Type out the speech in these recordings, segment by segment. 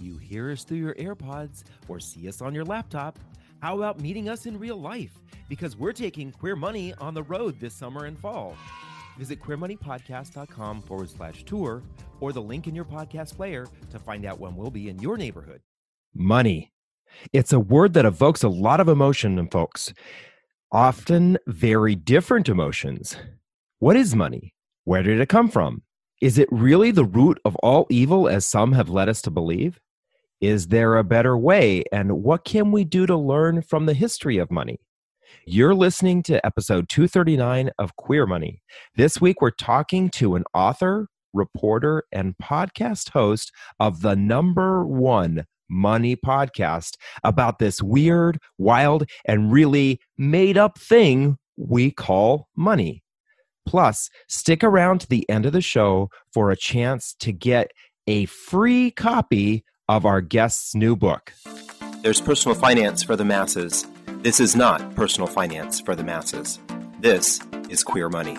You hear us through your AirPods or see us on your laptop. How about meeting us in real life? Because we're taking Queer Money on the road this summer and fall. Visit queermoneypodcast.com forward slash tour or the link in your podcast player to find out when we'll be in your neighborhood. Money. It's a word that evokes a lot of emotion in folks, often very different emotions. What is money? Where did it come from? Is it really the root of all evil, as some have led us to believe? Is there a better way? And what can we do to learn from the history of money? You're listening to episode 239 of Queer Money. This week, we're talking to an author, reporter, and podcast host of the number one money podcast about this weird, wild, and really made up thing we call money. Plus, stick around to the end of the show for a chance to get a free copy of our guest's new book. There's personal finance for the masses. This is not personal finance for the masses. This is Queer Money.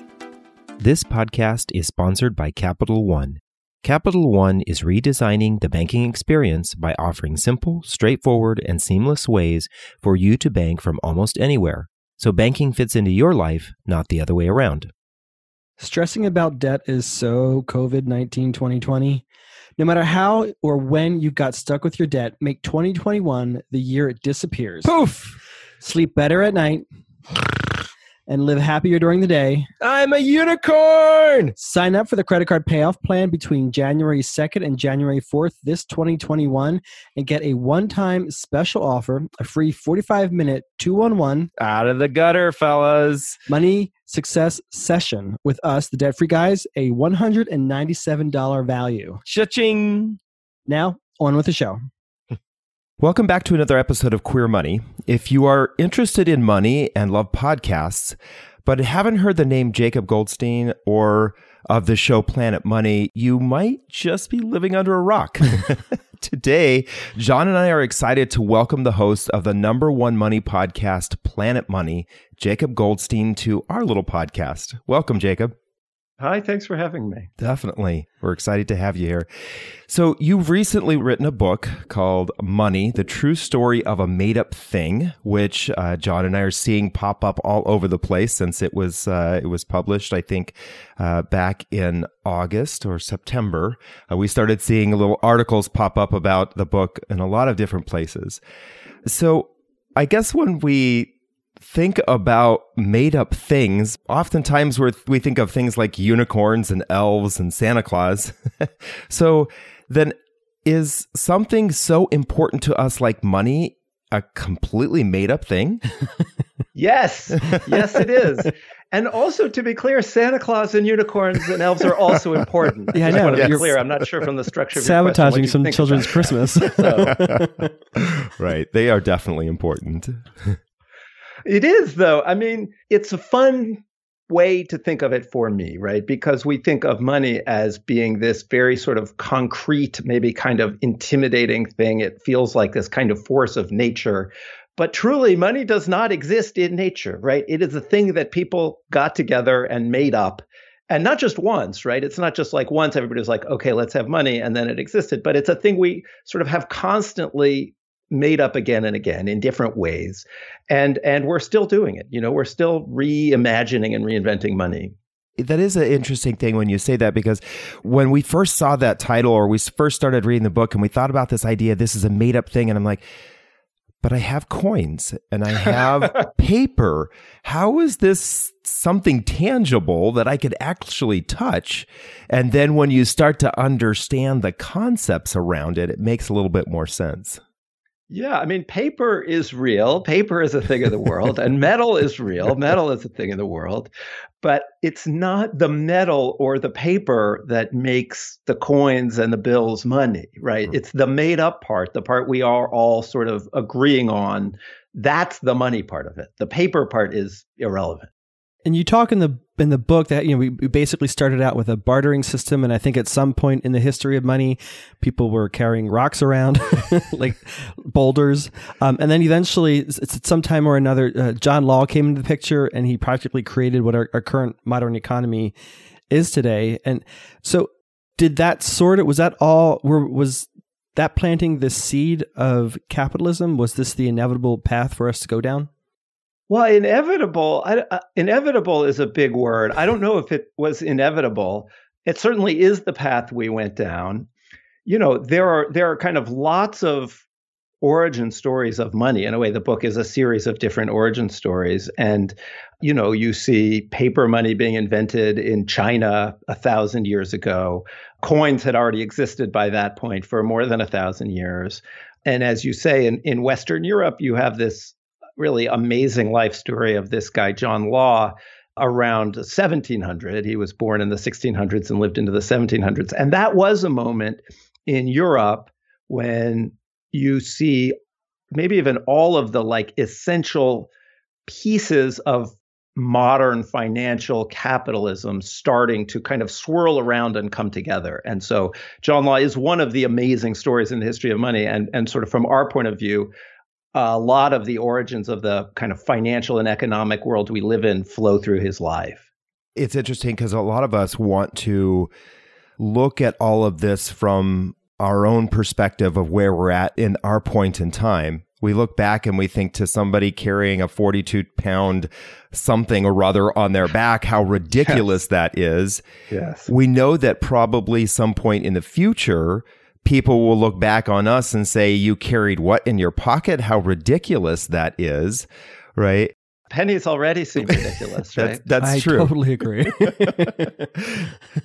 This podcast is sponsored by Capital One. Capital One is redesigning the banking experience by offering simple, straightforward, and seamless ways for you to bank from almost anywhere. So banking fits into your life, not the other way around. Stressing about debt is so COVID 19 2020. No matter how or when you got stuck with your debt, make 2021 the year it disappears. Poof! Sleep better at night and live happier during the day. I'm a unicorn! Sign up for the credit card payoff plan between January 2nd and January 4th this 2021 and get a one-time special offer, a free 45-minute 211 Out of the gutter, fellas. money success session with us, the debt-free guys, a $197 value. Cha-ching! Now, on with the show. Welcome back to another episode of Queer Money. If you are interested in money and love podcasts, but haven't heard the name Jacob Goldstein or of the show Planet Money, you might just be living under a rock. Today, John and I are excited to welcome the host of the number one money podcast, Planet Money, Jacob Goldstein, to our little podcast. Welcome, Jacob. Hi, thanks for having me. Definitely. We're excited to have you here. So, you've recently written a book called Money, the true story of a made up thing, which uh, John and I are seeing pop up all over the place since it was, uh, it was published, I think, uh, back in August or September. Uh, we started seeing little articles pop up about the book in a lot of different places. So, I guess when we think about made up things, oftentimes we we think of things like unicorns and elves and Santa Claus. so then is something so important to us like money a completely made up thing? Yes, yes, it is. And also, to be clear, Santa Claus and unicorns and elves are also important. Yeah, I just know. want to be You're clear. I'm not sure from the structure of your Sabotaging question some what you think children's Christmas. So, right. They are definitely important. It is, though. I mean, it's a fun way to think of it for me, right? Because we think of money as being this very sort of concrete, maybe kind of intimidating thing. It feels like this kind of force of nature. But truly, money does not exist in nature, right? It is a thing that people got together and made up. And not just once, right? It's not just like once everybody's like, okay, let's have money, and then it existed. But it's a thing we sort of have constantly made up again and again in different ways. And and we're still doing it. You know, we're still reimagining and reinventing money. That is an interesting thing when you say that because when we first saw that title or we first started reading the book and we thought about this idea, this is a made up thing, and I'm like, but I have coins and I have paper. How is this something tangible that I could actually touch? And then when you start to understand the concepts around it, it makes a little bit more sense. Yeah, I mean, paper is real. Paper is a thing of the world, and metal is real. Metal is a thing of the world. But it's not the metal or the paper that makes the coins and the bills money, right? Mhm. It's the made up part, the part we are all sort of agreeing on. That's the money part of it. The paper part is irrelevant. And you talk in the in the book that you know we, basically started out with a bartering system and i think at some point in the history of money people were carrying rocks around like boulders um, and then eventually it's it's at some time or another uh, john law came into the picture and he practically created what our, our current modern economy is today and so did that sort of was that all were was that planting the seed of capitalism? Was this the inevitable path for us to go down? Well, inevitable. I, uh, inevitable is a big word. I don't know if it was inevitable. It certainly is the path we went down. You know, there are there are kind of lots of origin stories of money. In a way, the book is a series of different origin stories, and you know, you see paper money being invented in China a thousand years ago. Coins had already existed by that point for more than a thousand years. And as you say, in, in Western Europe, you have this really amazing life story of this guy, John Law, around 1700. He was born in the 1600s and lived into the 1700s. And that was a moment in Europe when you see maybe even all of the like essential pieces of modern financial capitalism starting to kind of swirl around and come together. And so John Law is one of the amazing stories in the history of money. And, and sort of from our point of view, a lot of the origins of the kind of financial and economic world we live in flow through his life. It's interesting because a lot of us want to look at all of this from our own perspective of where we're at in our point in time. We look back and we think to somebody carrying a 42 pound something or rather on their back, how ridiculous yes. that is. Yes. We know that probably some point in the future, people will look back on us and say, You carried what in your pocket? How ridiculous that is. Right. Pennies already seem ridiculous, right? that's, that's I true. totally agree.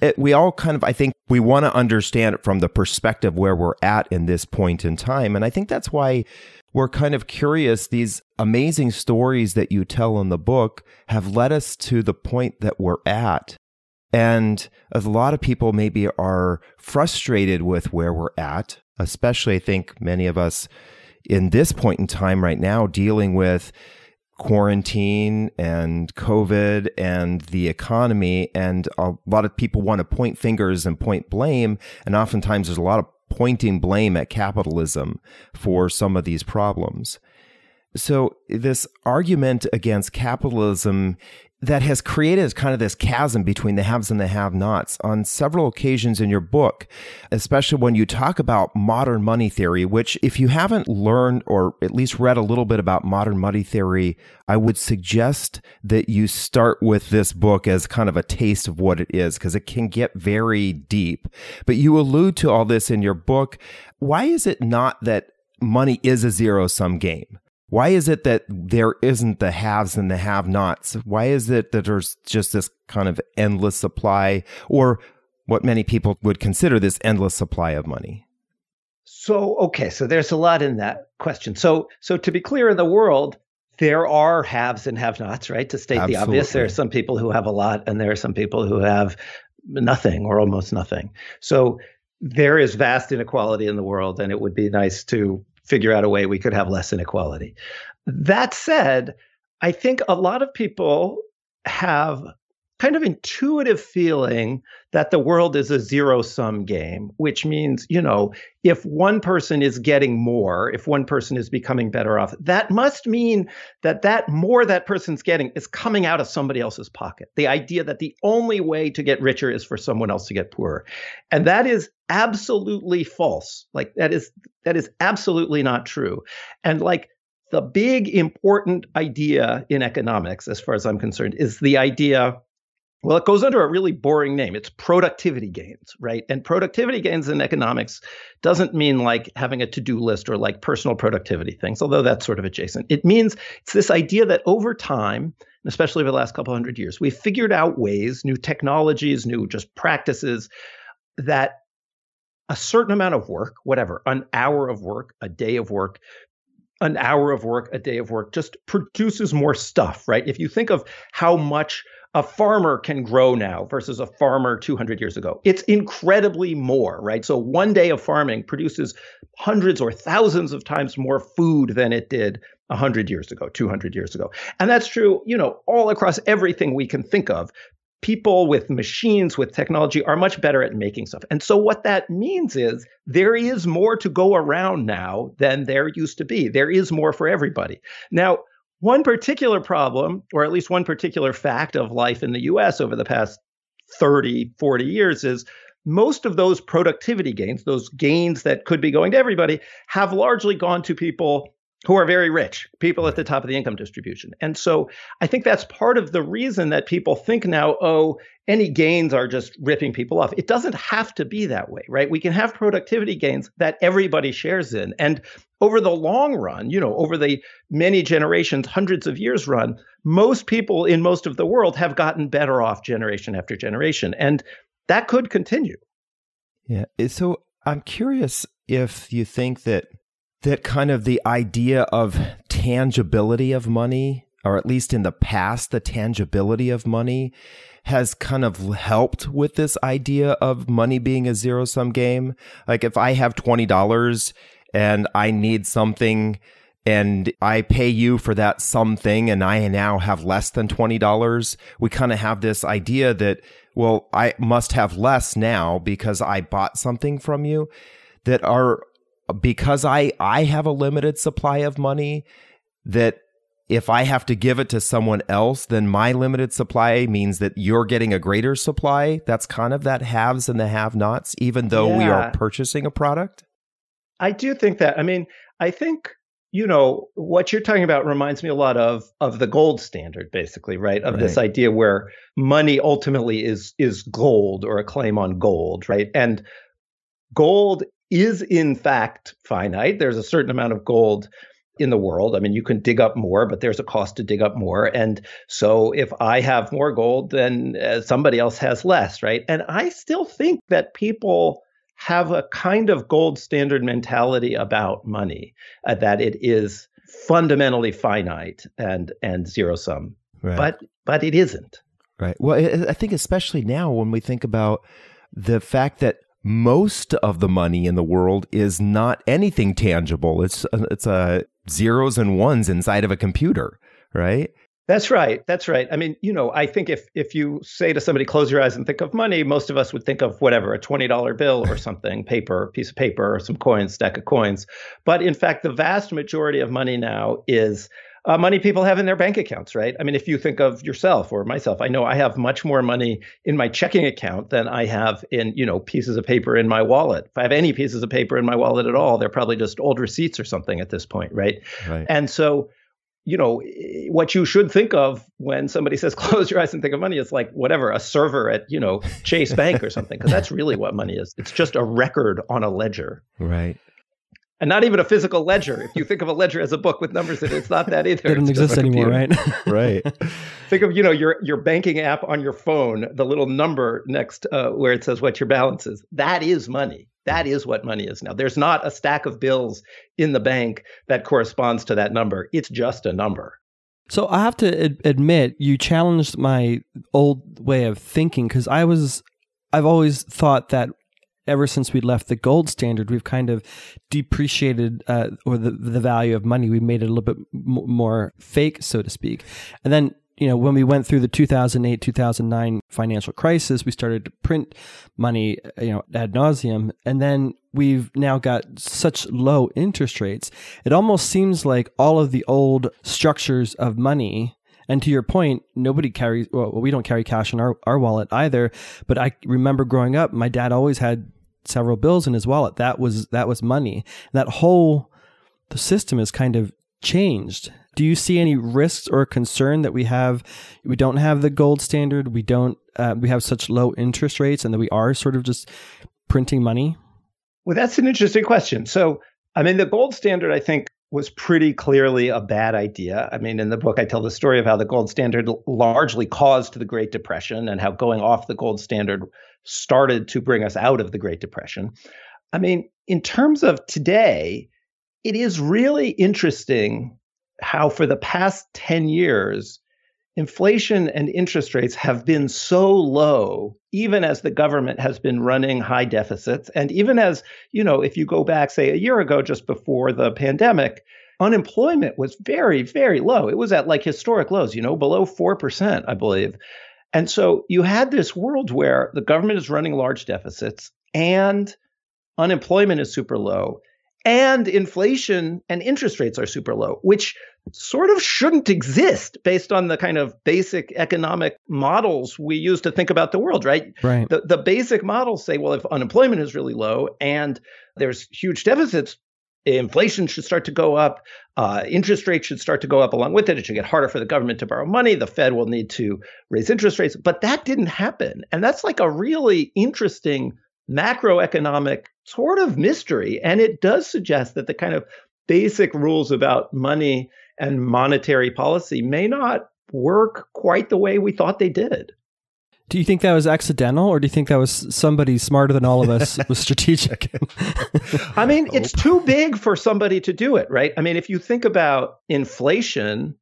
it, we all kind of, I think, we want to understand it from the perspective where we're at in this point in time. And I think that's why we're kind of curious. These amazing stories that you tell in the book have led us to the point that we're at. And a lot of people maybe are frustrated with where we're at, especially I think many of us in this point in time right now dealing with quarantine and COVID and the economy. And a lot of people want to point fingers and point blame. And oftentimes there's a lot of pointing blame at capitalism for some of these problems. So this argument against capitalism that has created kind of this chasm between the haves and the have nots on several occasions in your book, especially when you talk about modern money theory, which, if you haven't learned or at least read a little bit about modern money theory, I would suggest that you start with this book as kind of a taste of what it is, because it can get very deep. But you allude to all this in your book. Why is it not that money is a zero sum game? Why is it that there isn't the haves and the have nots? Why is it that there's just this kind of endless supply or what many people would consider this endless supply of money? So, okay, so there's a lot in that question. So, so to be clear in the world, there are haves and have nots, right? To state Absolutely. the obvious, there are some people who have a lot and there are some people who have nothing or almost nothing. So, there is vast inequality in the world, and it would be nice to figure out a way we could have less inequality. That said, I think a lot of people have kind of intuitive feeling that the world is a zero sum game, which means, you know, if one person is getting more, if one person is becoming better off, that must mean that that more that person's getting is coming out of somebody else's pocket. The idea that the only way to get richer is for someone else to get poorer. And that is absolutely false. Like that is that is absolutely not true. And like the big important idea in economics as far as I'm concerned is the idea well, it goes under a really boring name. It's productivity gains, right? And productivity gains in economics doesn't mean like having a to do list or like personal productivity things, although that's sort of adjacent. It means it's this idea that over time, especially over the last couple hundred years, we've figured out ways, new technologies, new just practices that a certain amount of work, whatever, an hour of work, a day of work, an hour of work, a day of work, just produces more stuff, right? If you think of how much a farmer can grow now versus a farmer 200 years ago. It's incredibly more, right? So one day of farming produces hundreds or thousands of times more food than it did 100 years ago, 200 years ago. And that's true, you know, all across everything we can think of. People with machines, with technology, are much better at making stuff. And so, what that means is there is more to go around now than there used to be. There is more for everybody. Now, one particular problem, or at least one particular fact of life in the US over the past 30, 40 years is most of those productivity gains, those gains that could be going to everybody, have largely gone to people who are very rich, people at the top of the income distribution. And so I think that's part of the reason that people think now, oh, any gains are just ripping people off. It doesn't have to be that way, right? We can have productivity gains that everybody shares in. And over the long run, you know, over the many generations, hundreds of years run, most people in most of the world have gotten better off generation after generation. And that could continue. Yeah. So I'm curious if you think that that kind of the idea of tangibility of money, or at least in the past, the tangibility of money has kind of helped with this idea of money being a zero sum game. Like if I have $20 and I need something and I pay you for that something and I now have less than $20, we kind of have this idea that, well, I must have less now because I bought something from you that are because I I have a limited supply of money that if I have to give it to someone else, then my limited supply means that you're getting a greater supply. That's kind of that haves and the have nots, even though yeah. we are purchasing a product. I do think that. I mean, I think you know what you're talking about reminds me a lot of of the gold standard basically right of right. this idea where money ultimately is is gold or a claim on gold right and gold is in fact finite. There's a certain amount of gold in the world. I mean, you can dig up more, but there's a cost to dig up more. And so if I have more gold, then uh, somebody else has less, right? And I still think that people have a kind of gold standard mentality about money, uh, that it is fundamentally finite and and zero sum. Right. But but it isn't. Right. Well, I think especially now when we think about the fact that most of the money in the world is not anything tangible. It's uh, it's a zeros and ones inside of a computer, right? That's right. That's right. I mean, you know, I think if if you say to somebody, close your eyes and think of money, most of us would think of whatever, a twenty dollar bill or something, paper, piece of paper, or some coins, stack of coins. But in fact, the vast majority of money now is uh, money people have in their bank accounts, right? I mean, if you think of yourself or myself, I know I have much more money in my checking account than I have in, you know, pieces of paper in my wallet. If I have any pieces of paper in my wallet at all, they're probably just old receipts or something at this point, right? right. And so, you know, what you should think of when somebody says close your eyes and think of money is like whatever, a server at, you know, Chase Bank or something, because that's really what money is. It's just a record on a ledger. Right and not even a physical ledger. If you think of a ledger as a book with numbers in it, it's not that either. It doesn't exist anymore, right? right. think of you know your your banking app on your phone, the little number next uh, where it says what your balance is. That is money. That is what money is now. There's not a stack of bills in the bank that corresponds to that number. It's just a number. So I have to ad- admit, you challenged my old way of thinking because I was I've always thought that ever since we left the gold standard, we've kind of depreciated uh, or the the value of money. We made it a little bit m- more fake, so to speak. And then you know when we went through the 2008 2009 financial crisis, we started to print money you know ad nauseum, and then we've now got such low interest rates. It almost seems like all of the old structures of money and to your point, nobody carries, well, we don't carry cash in our, our wallet either. But I remember growing up, my dad always had several bills in his wallet. That was that was money. That whole the system is kind of changed. Do you see any risks or concern that we have? We don't have the gold standard. We don't. Uh, we have such low interest rates, and that we are sort of just printing money. Well, that's an interesting question. So, I mean, the gold standard, I think, was pretty clearly a bad idea. I mean, in the book, I tell the story of how the gold standard largely caused the Great Depression and how going off the gold standard started to bring us out of the Great Depression. I mean, in terms of today, it is really interesting how for the past 10 years, inflation and interest rates have been so low even as the government has been running high deficits. And even as you know if you go back say a year ago just before the pandemic unemployment was very very low. It was at like historic lows you know below 4% i believe and so you had this world where the government is running large deficits and unemployment is super low and inflation and interest rates are super low, which sort of shouldn't exist based on the kind of basic economic models we use to think about the world, right? Right. The, the basic models say, well, if unemployment is really low and there's huge deficits, inflation should start to go up, uh, interest rates should start to go up along with it. It should get harder for the government to borrow money. The Fed will need to raise interest rates. But that didn't happen. And that's like a really interesting macroeconomic sort of mystery. And it does suggest that the kind of basic rules about money and monetary policy may not work quite the way we thought they did. Do you think that was accidental, or do you think that was somebody smarter than all of us was strategic? I mean, it's too big for somebody to do it, right? I mean, if you think about inflation,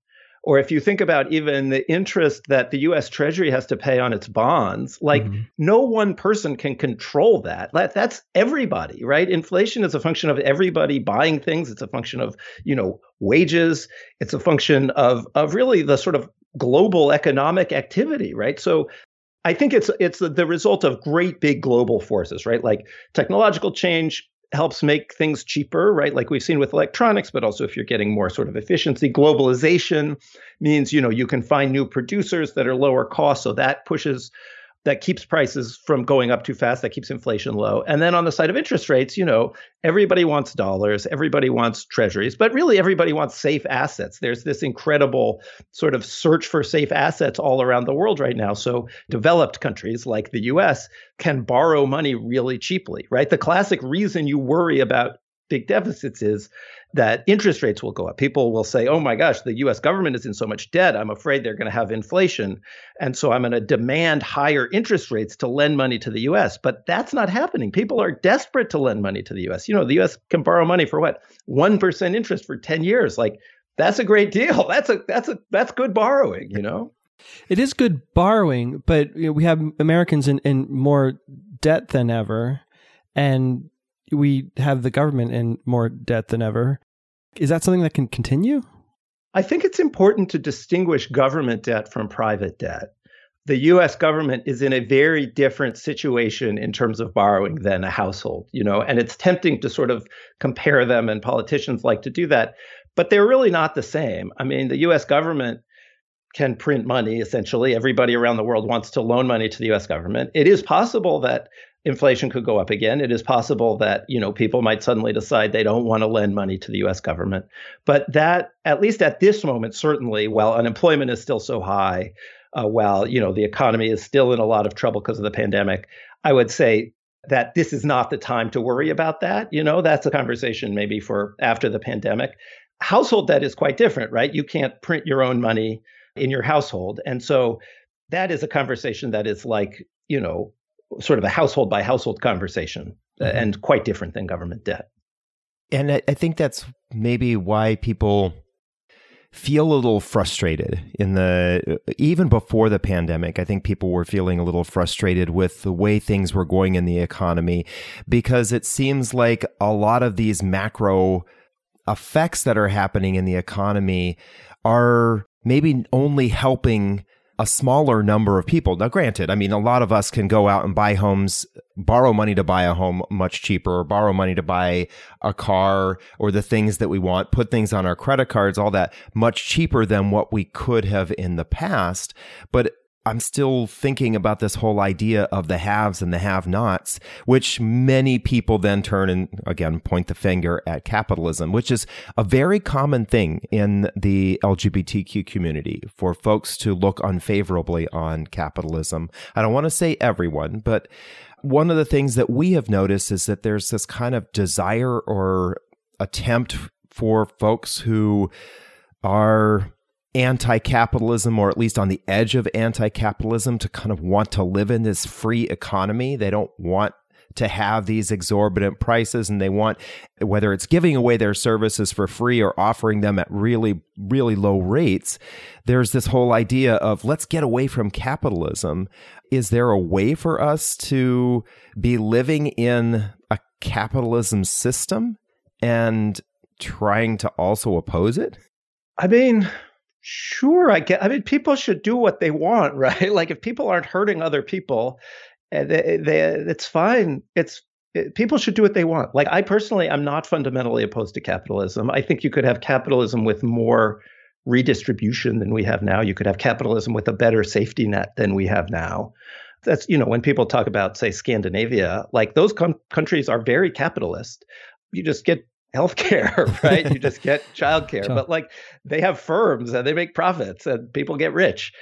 or if you think about even the interest that the US Treasury has to pay on its bonds, like mm-hmm. no one person can control that. that. That's everybody, right? Inflation is a function of everybody buying things. It's a function of, you know, wages. It's a function of of really the sort of global economic activity, right? So I think it's it's the result of great big global forces, right? Like technological change helps make things cheaper, right? Like we've seen with electronics, but also if you're getting more sort of efficiency, globalization means you know you can find new producers that are lower cost, so that pushes that keeps prices from going up too fast, that keeps inflation low. And then on the side of interest rates, you know, everybody wants dollars, everybody wants treasuries, but really everybody wants safe assets. There's this incredible sort of search for safe assets all around the world right now. So developed countries like the US can borrow money really cheaply, right? The classic reason you worry about big deficits is that interest rates will go up. People will say, oh my gosh, the US government is in so much debt. I'm afraid they're going to have inflation. And so I'm going to demand higher interest rates to lend money to the US. But that's not happening. People are desperate to lend money to the US. You know, the US can borrow money for what? 1% interest for 10 years. Like, that's a great deal. That's a that's a that's good borrowing, you know? It is good borrowing, but you know, we have Americans in, in more debt than ever. And we have the government in more debt than ever. Is that something that can continue? I think it's important to distinguish government debt from private debt. The US government is in a very different situation in terms of borrowing than a household, you know, and it's tempting to sort of compare them and politicians like to do that, but they're really not the same. I mean, the US government can print money essentially. Everybody around the world wants to loan money to the US government. It is possible that inflation could go up again. It is possible that you know people might suddenly decide they don't want to lend money to the U.S. government. But that, at least at this moment, certainly, while unemployment is still so high, uh, while you know the economy is still in a lot of trouble because of the pandemic, I would say that this is not the time to worry about that. You know, that's a conversation maybe for after the pandemic. Household debt is quite different, right? You can't print your own money in your household, and so that is a conversation that is like you know sort of a household by household conversation uh, mm-hmm. and quite different than government debt. And I, I think that's maybe why people feel a little frustrated in the even before the pandemic i think people were feeling a little frustrated with the way things were going in the economy because it seems like a lot of these macro effects that are happening in the economy are maybe only helping a smaller number of people. Now, granted, I mean, a lot of us can go out and buy homes, borrow money to buy a home much cheaper, or borrow money to buy a car or the things that we want, put things on our credit cards, all that much cheaper than what we could have in the past. But I'm still thinking about this whole idea of the haves and the have nots, which many people then turn and again point the finger at capitalism, which is a very common thing in the LGBTQ community for folks to look unfavorably on capitalism. I don't want to say everyone, but one of the things that we have noticed is that there's this kind of desire or attempt for folks who are anti capitalism, or at least on the edge of anti capitalism, to kind of want to live in this free economy. They don't want to have these exorbitant prices and they want whether it's giving away their services for free or offering them at really really low rates there's this whole idea of let's get away from capitalism is there a way for us to be living in a capitalism system and trying to also oppose it i mean Sure, I get. I mean, people should do what they want, right? Like if people aren't hurting other people, eh, they, eh, they, eh, it's fine. It's eh, people should do what they want. Like I personally, I'm not fundamentally opposed to capitalism. I think you could have capitalism with more redistribution than we have now. You could have capitalism with a better safety net than we have now. That's, you know, when people talk about, say, Scandinavia, like those com- countries are very capitalist. You just get healthcare, right? you just get childcare. Sure. But like they have firms and they make profits and people get rich.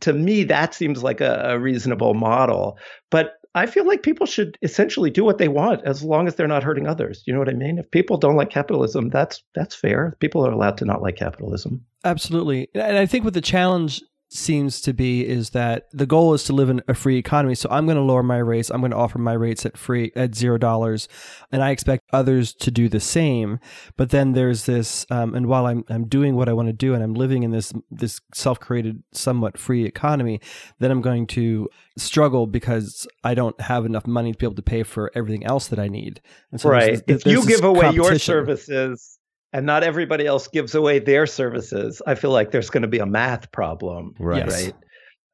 To me, that seems like a, a reasonable model. But I feel like people should essentially do what they want as long as they're not hurting others. You know what I mean? If people don't like capitalism, that's that's fair. People are allowed to not like capitalism. Absolutely. And I think what the challenge seems to be is that the goal is to live in a free economy. So I'm going to lower my rates. I'm going to offer my rates at free at zero dollars, and I expect others to do the same. But then there's this, um, and while I'm I'm doing what I want to do, and I'm living in this this self created, somewhat free economy, then I'm going to struggle because I don't have enough money to be able to pay for everything else that I need. And So right. There's, there's if you give away your services and not everybody else gives away their services, I feel like there's going to be a math problem, right? Yes. Right,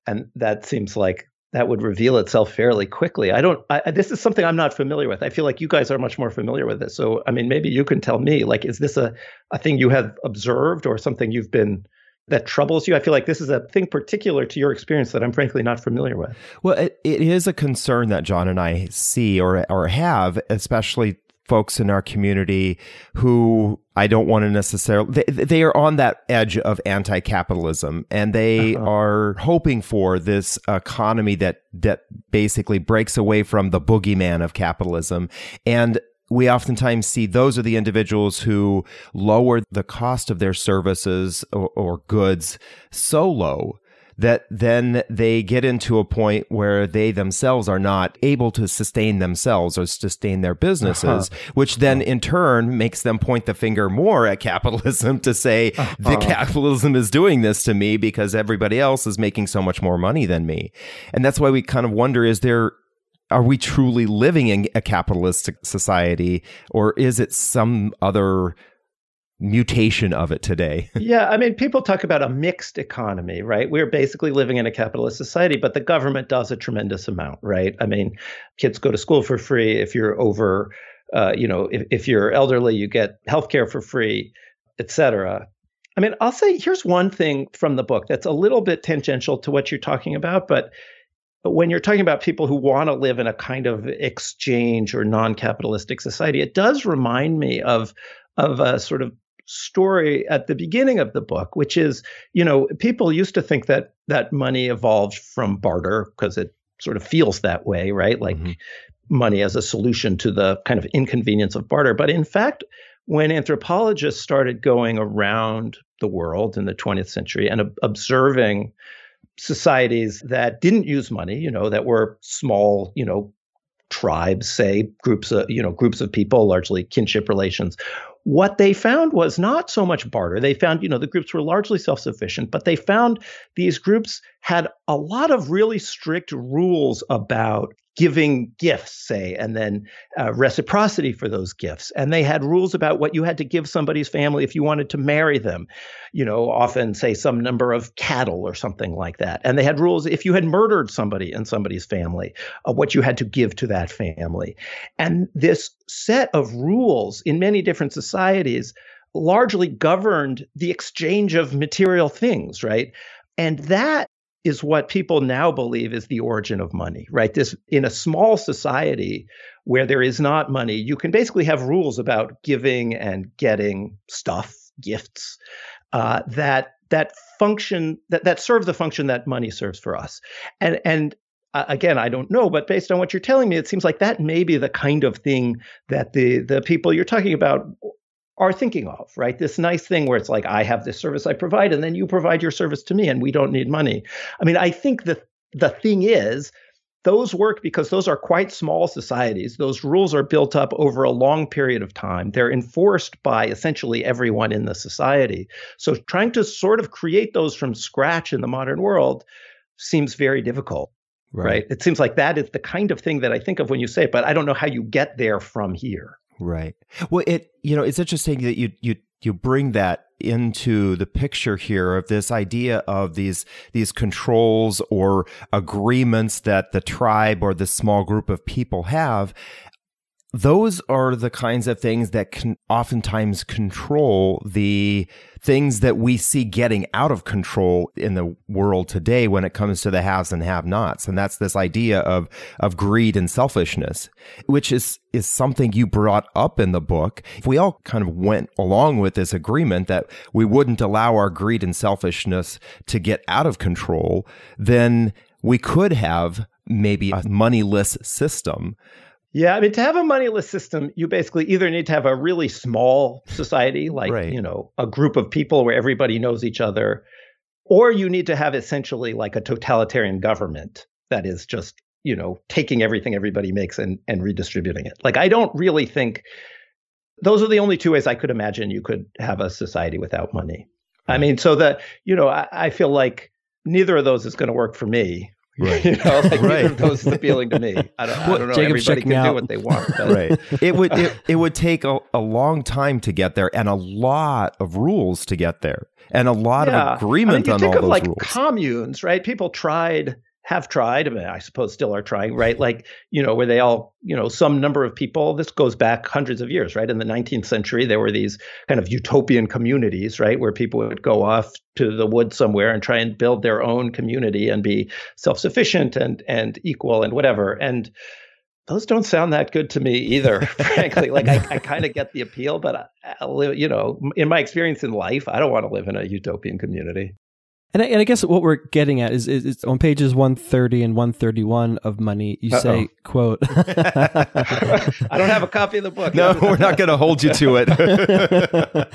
and that seems like that would reveal itself fairly quickly. I don't. I, this is something I'm not familiar with. I feel like you guys are much more familiar with it. So, I mean, maybe you can tell me, like, is this a a thing you have observed or something you've been that troubles you? I feel like this is a thing particular to your experience that I'm frankly not familiar with. Well, it, it is a concern that John and I see or or have, especially folks in our community who I don't want to necessarily they, they are on that edge of anti-capitalism and they uh-huh. are hoping for this economy that that basically breaks away from the boogeyman of capitalism and we oftentimes see those are the individuals who lower the cost of their services or, or goods so low that then they get into a point where they themselves are not able to sustain themselves or sustain their businesses, uh-huh. which then in turn makes them point the finger more at capitalism to say uh-huh. the capitalism is doing this to me because everybody else is making so much more money than me. And that's why we kind of wonder is there are we truly living in a capitalistic society or is it some other mutation of it today. yeah, I mean, people talk about a mixed economy, right? We're basically living in a capitalist society, but the government does a tremendous amount, right? I mean, kids go to school for free. If you're over, uh, you know, if, if you're elderly, you get healthcare for free, et cetera. I mean, I'll say here's one thing from the book that's a little bit tangential to what you're talking about, but but when you're talking about people who want to live in a kind of exchange or non-capitalistic society, it does remind me of of a sort of story at the beginning of the book, which is, you know, people used to think that that money evolved from barter because it sort of feels that way, right? Like mm-hmm. money as a solution to the kind of inconvenience of barter. But in fact, when anthropologists started going around the world in the 20th century and observing societies that didn't use money, you know, that were small, you know, tribes, say groups of, you know, groups of people, largely kinship relations, what they found was not so much barter. They found, you know, the groups were largely self sufficient, but they found these groups had a lot of really strict rules about giving gifts, say, and then uh, reciprocity for those gifts. And they had rules about what you had to give somebody's family if you wanted to marry them, you know, often, say, some number of cattle or something like that. And they had rules if you had murdered somebody in somebody's family, uh, what you had to give to that family. And this set of rules in many different societies largely governed the exchange of material things, right? And that is what people now believe is the origin of money, right? This in a small society where there is not money, you can basically have rules about giving and getting stuff, gifts, uh, that that function that that serve the function that money serves for us. And and uh, again, I don't know, but based on what you're telling me, it seems like that may be the kind of thing that the the people you're talking about are thinking of, right? This nice thing where it's like, I have this service I provide, and then you provide your service to me, and we don't need money. I mean, I think the the thing is, those work because those are quite small societies. Those rules are built up over a long period of time. They're enforced by essentially everyone in the society. So trying to sort of create those from scratch in the modern world seems very difficult. Right. right. It seems like that is the kind of thing that I think of when you say it, but I don't know how you get there from here. Right. Well, it you know it's interesting that you you you bring that into the picture here of this idea of these these controls or agreements that the tribe or the small group of people have those are the kinds of things that can oftentimes control the things that we see getting out of control in the world today when it comes to the haves and have nots. And that's this idea of, of greed and selfishness, which is, is something you brought up in the book. If we all kind of went along with this agreement that we wouldn't allow our greed and selfishness to get out of control, then we could have maybe a moneyless system yeah, I mean, to have a moneyless system, you basically either need to have a really small society, like, right. you know, a group of people where everybody knows each other, or you need to have essentially like a totalitarian government that is just, you know, taking everything everybody makes and, and redistributing it. Like, I don't really think those are the only two ways I could imagine you could have a society without money. I mean, so that, you know, I, I feel like neither of those is going to work for me Right. you know, like right. neither of those is appealing to me. I don't, well, I don't know. Jacob's Everybody can out. do what they want. But. Right. It would it, it would take a, a long time to get there and a lot of rules to get there and a lot yeah. of agreement I mean, you on think all of those like rules. communes, right? People tried have tried, I, mean, I suppose still are trying, right? Like, you know, where they all, you know, some number of people, this goes back hundreds of years, right? In the 19th century, there were these kind of utopian communities, right? Where people would go off to the woods somewhere and try and build their own community and be self-sufficient and and equal and whatever. And those don't sound that good to me either, frankly. Like I, I kind of get the appeal, but uh, I, I, you know, in my experience in life, I don't want to live in a utopian community. And I, and I, guess what we're getting at is, is, is, on pages 130 and 131 of Money, you Uh-oh. say, quote, I don't have a copy of the book. No, we're not going to hold you to it.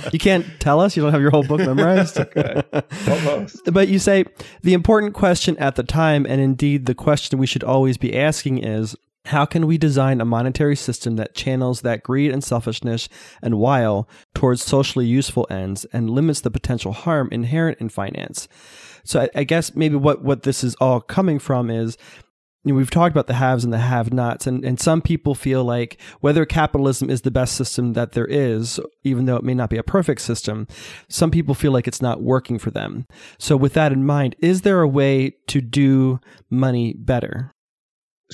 you can't tell us? You don't have your whole book memorized? okay. Almost. But you say, the important question at the time, and indeed the question we should always be asking is, how can we design a monetary system that channels that greed and selfishness and wile towards socially useful ends and limits the potential harm inherent in finance? So I, I guess maybe what, what this is all coming from is you know, we've talked about the haves and the have nots, and, and some people feel like whether capitalism is the best system that there is, even though it may not be a perfect system, some people feel like it's not working for them. So, with that in mind, is there a way to do money better?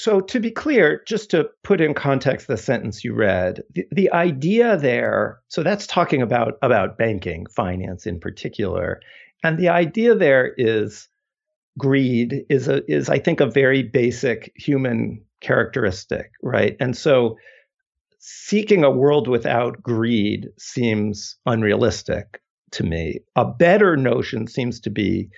So, to be clear, just to put in context the sentence you read, the, the idea there, so that's talking about, about banking, finance in particular. And the idea there is greed is a is I think a very basic human characteristic, right? And so seeking a world without greed seems unrealistic to me. A better notion seems to be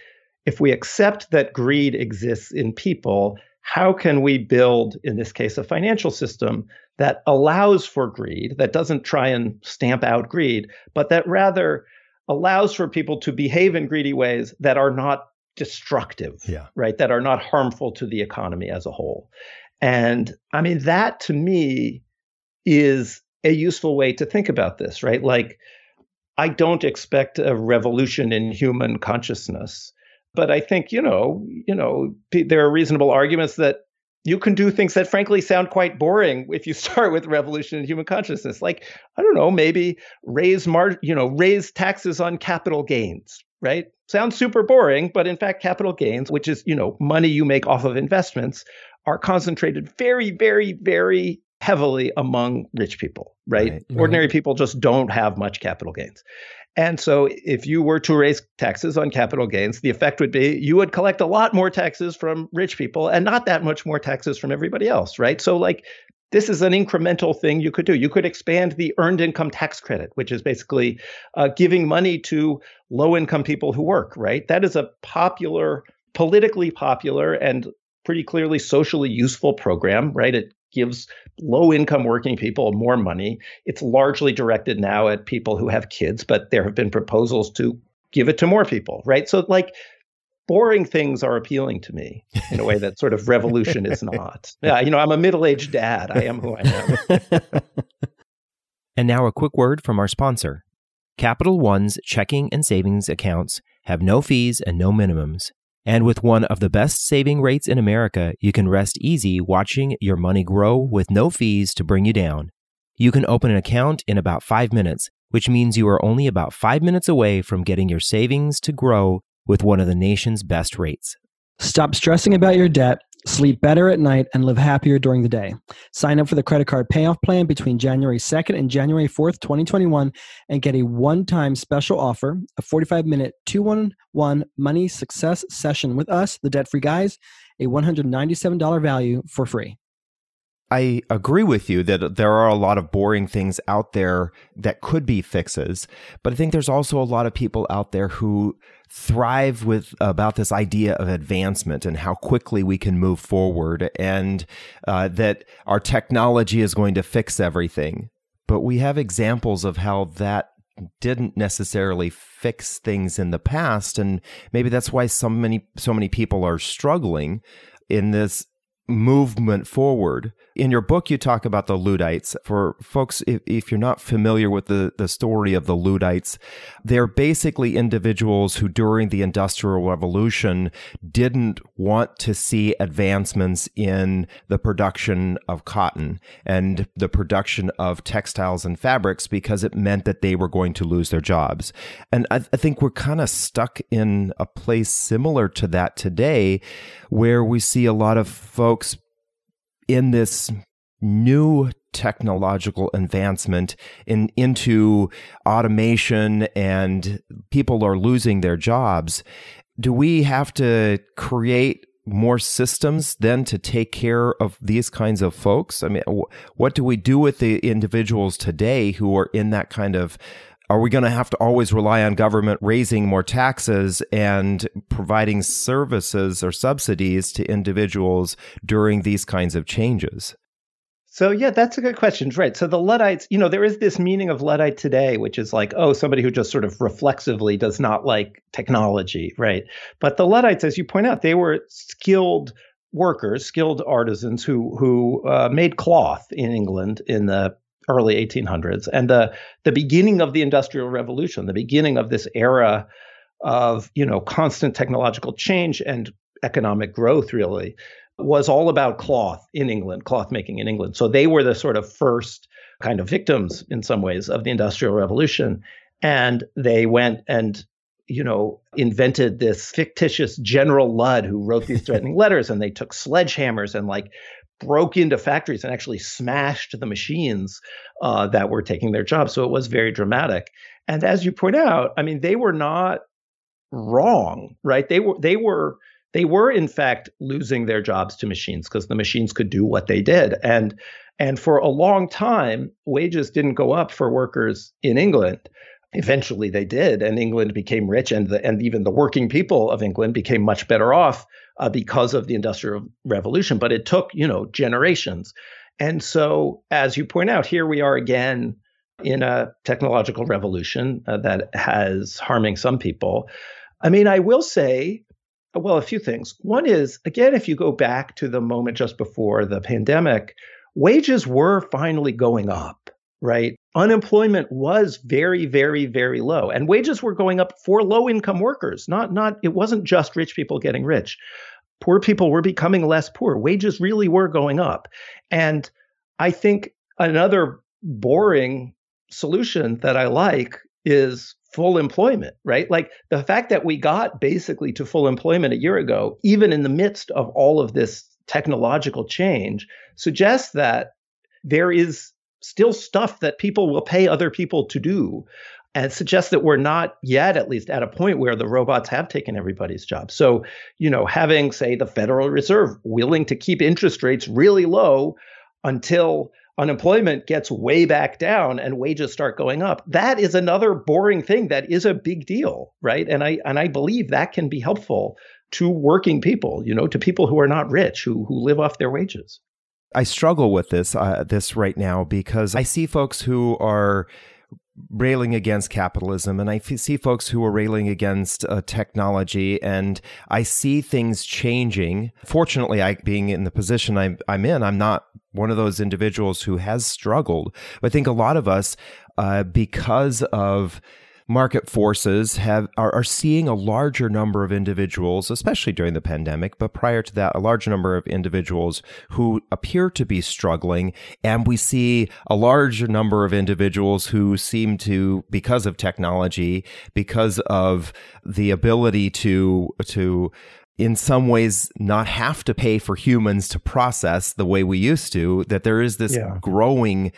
if we accept that greed exists in people, how can we build, in this case, a financial system that allows for greed, that doesn't try and stamp out greed, but that rather allows for people to behave in greedy ways that are not destructive, yeah. right? That are not harmful to the economy as a whole. And I mean, that to me is a useful way to think about this, right? Like, I don't expect a revolution in human consciousness but I think, you know, you know, there are reasonable arguments that you can do things that frankly sound quite boring if you start with revolution in human consciousness. Like, I don't know, maybe raise mar- you know, raise taxes on capital gains, right? Sounds super boring, but in fact, capital gains, which is, you know, money you make off of investments, are concentrated very, very, very heavily among rich people, right? right Ordinary right. people just don't have much capital gains. And so, if you were to raise taxes on capital gains, the effect would be you would collect a lot more taxes from rich people and not that much more taxes from everybody else, right? So, like, this is an incremental thing you could do. You could expand the earned income tax credit, which is basically uh, giving money to low income people who work, right? That is a popular, politically popular, and pretty clearly socially useful program, right? It gives low income working people more money. It's largely directed now at people who have kids, but there have been proposals to give it to more people, right? So, like, boring things are appealing to me in a way that sort of revolution is not. Yeah, you know, I'm a middle aged dad. I am who I am. and now, a quick word from our sponsor. Capital One's checking and savings accounts have no fees and no minimums. And with one of the best saving rates in America, you can rest easy watching your money grow with no fees to bring you down. You can open an account in about five minutes, which means you are only about five minutes away from getting your savings to grow with one of the nation's best rates. Stop stressing about your debt Sleep better at night and live happier during the day. Sign up for the credit card payoff plan between January 2nd and January 4th, 2021, and get a one time special offer a 45 minute 211 money success session with us, the debt free guys, a $197 value for free. I agree with you that there are a lot of boring things out there that could be fixes, but I think there's also a lot of people out there who thrive with about this idea of advancement and how quickly we can move forward and uh, that our technology is going to fix everything. But we have examples of how that didn't necessarily fix things in the past and maybe that's why so many so many people are struggling in this movement forward. In your book, you talk about the Luddites. For folks, if, if, you're not familiar with the, the story of the Luddites, they're basically individuals who, during the Industrial Revolution, didn't want to see advancements in the production of cotton and the production of textiles and fabrics because it meant that they were going to lose their jobs. And I, I think we're kind of stuck in a place similar to that today where we see a lot of folks in this new technological advancement in into automation and people are losing their jobs do we have to create more systems then to take care of these kinds of folks? I mean what do we do with the individuals today who are in that kind of are we going to have to always rely on government raising more taxes and providing services or subsidies to individuals during these kinds of changes? So yeah, that's a good question. Right. So the Luddites, you know, there is this meaning of Luddite today, which is like, oh, somebody who just sort of reflexively does not like technology, right? But the Luddites, as you point out, they were skilled workers, skilled artisans who who uh, made cloth in England in the early 1800s and the the beginning of the industrial revolution the beginning of this era of you know constant technological change and economic growth really was all about cloth in England cloth making in England. So they were the sort of first kind of victims in some ways of the industrial revolution and they went and you know invented this fictitious general Ludd who wrote these threatening letters and they took sledgehammers and like broke into factories and actually smashed the machines uh, that were taking their jobs. So it was very dramatic. And as you point out, I mean, they were not wrong, right? They were they were they were in fact losing their jobs to machines because the machines could do what they did. And and for a long time, wages didn't go up for workers in England. Eventually, they did, and England became rich, and the, and even the working people of England became much better off uh, because of the Industrial Revolution. But it took, you know, generations. And so, as you point out, here we are again in a technological revolution uh, that has harming some people. I mean, I will say, well, a few things. One is, again, if you go back to the moment just before the pandemic, wages were finally going up, right? Unemployment was very, very, very low, and wages were going up for low-income workers. Not, not. It wasn't just rich people getting rich poor people were becoming less poor. Wages really were going up. And I think another boring solution that I like is full employment, right? Like the fact that we got basically to full employment a year ago, even in the midst of all of this technological change, suggests that there is still stuff that people will pay other people to do and suggests that we're not yet at least at a point where the robots have taken everybody's job. So you know having say the federal reserve willing to keep interest rates really low until unemployment gets way back down and wages start going up that is another boring thing that is a big deal right? And i and i believe that can be helpful to working people you know to people who are not rich who who live off their wages I struggle with this uh, this right now because I see folks who are railing against capitalism and I f- see folks who are railing against uh, technology and I see things changing. Fortunately, I being in the position I'm, I'm in, I'm not one of those individuals who has struggled. I think a lot of us, uh, because of market forces have are, are seeing a larger number of individuals, especially during the pandemic, but prior to that, a large number of individuals who appear to be struggling, and we see a larger number of individuals who seem to, because of technology, because of the ability to to in some ways not have to pay for humans to process the way we used to, that there is this Yeah. growing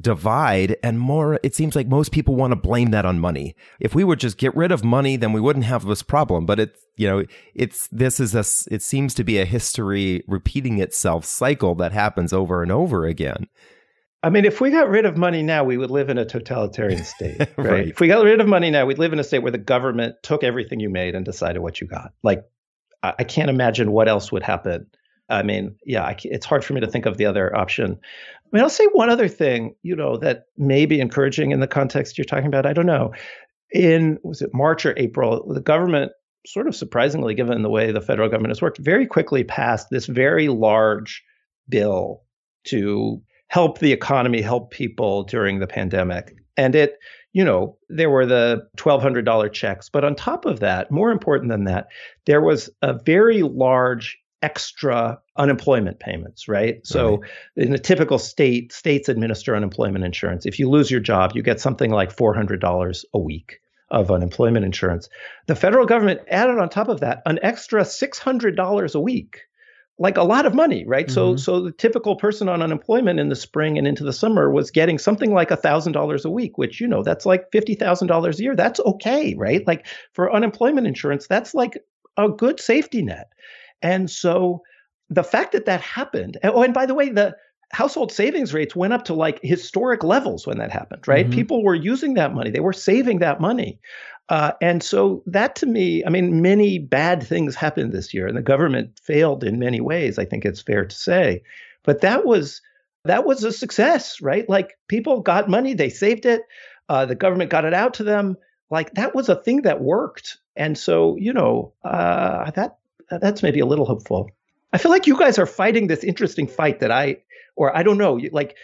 divide and more it seems like most people want to blame that on money. If we would just get rid of money then we wouldn't have this problem, but it you know, it's this is a it seems to be a history repeating itself cycle that happens over and over again. I mean, if we got rid of money now, we would live in a totalitarian state, right? Right. If we got rid of money now, we'd live in a state where the government took everything you made and decided what you got. Like, I, can't imagine what else would happen. I mean, yeah, I, it's hard for me to think of the other option. I mean, I'll say one other thing, you know, that may be encouraging in the context you're talking about. I don't know. In was it March or April, the government, sort of surprisingly, given the way the federal government has worked, very quickly passed this very large bill to help the economy, help people during the pandemic. And it, you know, there were the $1,200 checks. But on top of that, more important than that, there was a very large extra unemployment payments, right? So in a typical state, states administer unemployment insurance. If you lose your job, you get something like $400 a week of unemployment insurance. The federal government added on top of that an extra $600 a week like a lot of money, right? So Mhm. so the typical person on unemployment in the spring and into the summer was getting something like thousand dollars a week, which you know that's like fifty thousand dollars a year. That's okay, right? Like for unemployment insurance, that's like a good safety net. And so the fact that that happened. Oh, and by the way, the household savings rates went up to like historic levels when that happened, right? Mhm. People were using that money, they were saving that money. Uh, and so that to me, I mean, many bad things happened this year, and the government failed in many ways. I think it's fair to say, but that was that was a success, right? Like people got money, they saved it, uh, the government got it out to them. Like that was a thing that worked, and so you know uh, that that's maybe a little hopeful. I feel like you guys are fighting this interesting fight that I, or I don't know, like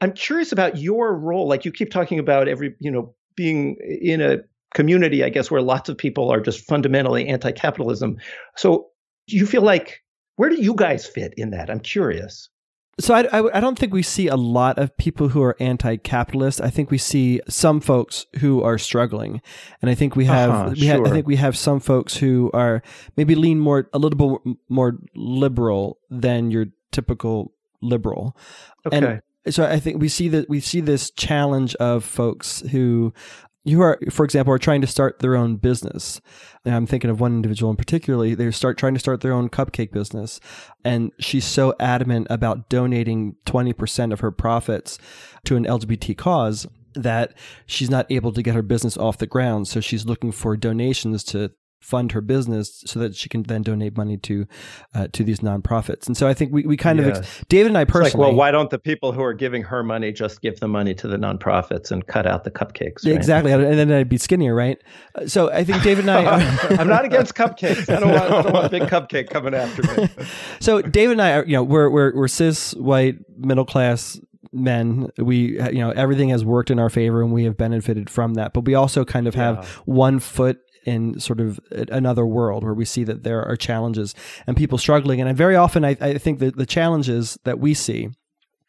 I'm curious about your role. Like you keep talking about every, you know, being in a community, I guess, where lots of people are just fundamentally anti-capitalism. So do you feel like where do you guys fit in that? I'm curious. So I, I, I don't think we see a lot of people who are anti-capitalist. I think we see some folks who are struggling, and I think we have Uh-huh, we ha- I think we have some folks who are maybe lean more a little bit more liberal than your typical liberal. Okay. And so I think we see that we see this challenge of folks who who are, for example, are trying to start their own business. And I'm thinking of one individual in particularly. They start trying to start their own cupcake business, and she's so adamant about donating 20% of her profits to an LGBT cause that she's not able to get her business off the ground. So she's looking for donations to fund her business so that she can then donate money to uh, to these nonprofits. And so I think we, we kind of ex- David and I It's like, personally well, why don't the people who are giving her money just give the money to the nonprofits and cut out the cupcakes? right? Exactly, and then I'd be skinnier, right? Uh, So I think David and I. I'm not against cupcakes. I don't want, I don't want a big cupcake coming after me. so David and I, are, you know, we're we're we're cis white middle class men. We you know everything has worked in our favor, and we have benefited from that. But we also kind of have Yeah. one foot in sort of another world where we see that there are challenges and people struggling. And very often, I, I think that the challenges that we see.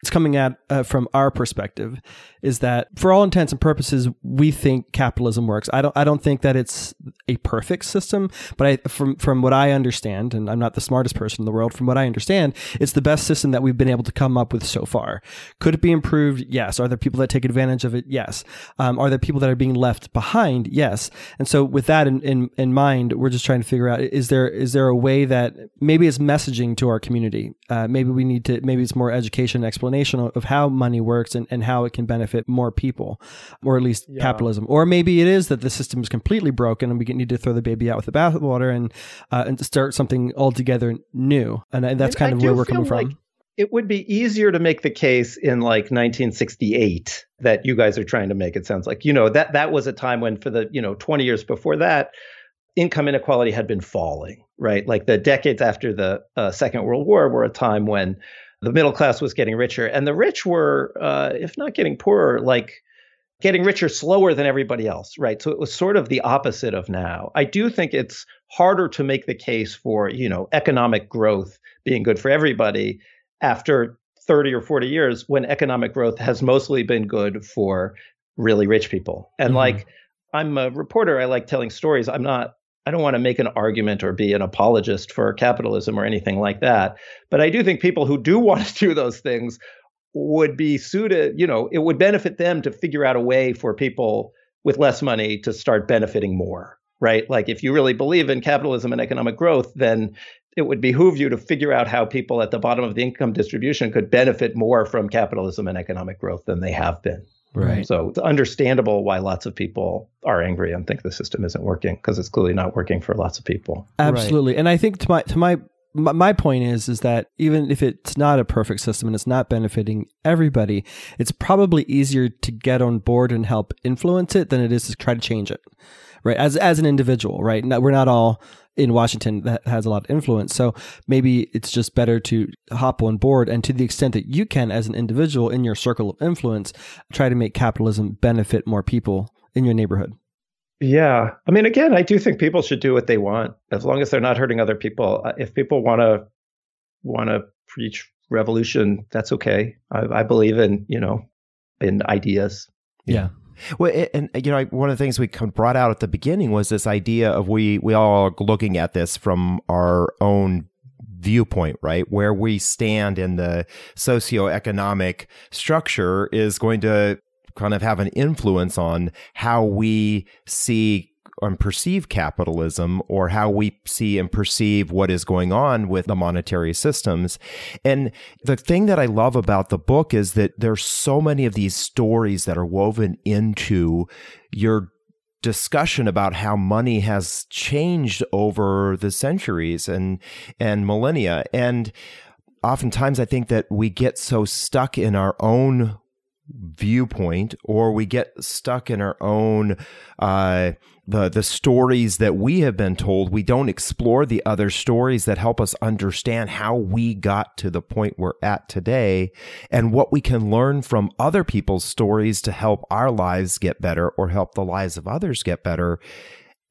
It's coming at uh, from our perspective, is that for all intents and purposes, we think capitalism works. I don't. I don't think that it's a perfect system, but I, from from what I understand, and I'm not the smartest person in the world. From what I understand, it's the best system that we've been able to come up with so far. Could it be improved? Yes. Are there people that take advantage of it? Yes. Um, are there people that are being left behind? Yes. And so, with that in, in in mind, we're just trying to figure out is there is there a way that maybe it's messaging to our community? Uh, maybe we need to maybe it's more education explanation of how money works and, and how it can benefit more people, or at least Yeah. capitalism. Or maybe it is that the system is completely broken and we need to throw the baby out with the bathwater and uh, and start something altogether new. And, and that's And kind I of where we're coming from. like It would be easier to make the case in like 1968 that you guys are trying to make. It sounds like you know that that was a time when for the you know 20 years before that, income inequality had been falling. Right, like the decades after the uh, Second World War were a time when the middle class was getting richer, and the rich were, uh, if not getting poorer, like getting richer slower than everybody else, right? So it was sort of the opposite of now. I do think it's harder to make the case for, you know, economic growth being good for everybody after 30 or 40 years when economic growth has mostly been good for really rich people. And Mhm. like I'm a reporter, I like telling stories. I'm not I don't want to make an argument or be an apologist for capitalism or anything like that. But I do think people who do want to do those things would be suited, you know, it would benefit them to figure out a way for people with less money to start benefiting more, right? Like if you really believe in capitalism and economic growth, then it would behoove you to figure out how people at the bottom of the income distribution could benefit more from capitalism and economic growth than they have been. Right. So it's understandable why lots of people are angry and think the system isn't working because it's clearly not working for lots of people. Absolutely. Right. And I think to my to my my point is is that even if it's not a perfect system and it's not benefiting everybody, it's probably easier to get on board and help influence it than it is to try to change it. Right? As as an individual, right? we're not all in Washington that has a lot of influence. So maybe it's just better to hop on board and to the extent that you can as an individual in your circle of influence, try to make capitalism benefit more people in your neighborhood. Yeah. I mean, again, I do think people should do what they want as long as they're not hurting other people. Uh, if people want to want to preach revolution, that's okay. I, I believe in, you know, in ideas. Yeah. Well, and you know, one of the things we brought out at the beginning was this idea of we we all are looking at this from our own viewpoint, right? Where we stand in the socioeconomic structure is going to kind of have an influence on how we see and perceive capitalism or how we see and perceive what is going on with the monetary systems. And the thing that I love about the book is that there's so many of these stories that are woven into your discussion about how money has changed over the centuries and and millennia and oftentimes i think that we get so stuck in our own viewpoint or we get stuck in our own uh, the the stories that we have been told. We don't explore the other stories that help us understand how we got to the point we're at today and what we can learn from other people's stories to help our lives get better or help the lives of others get better.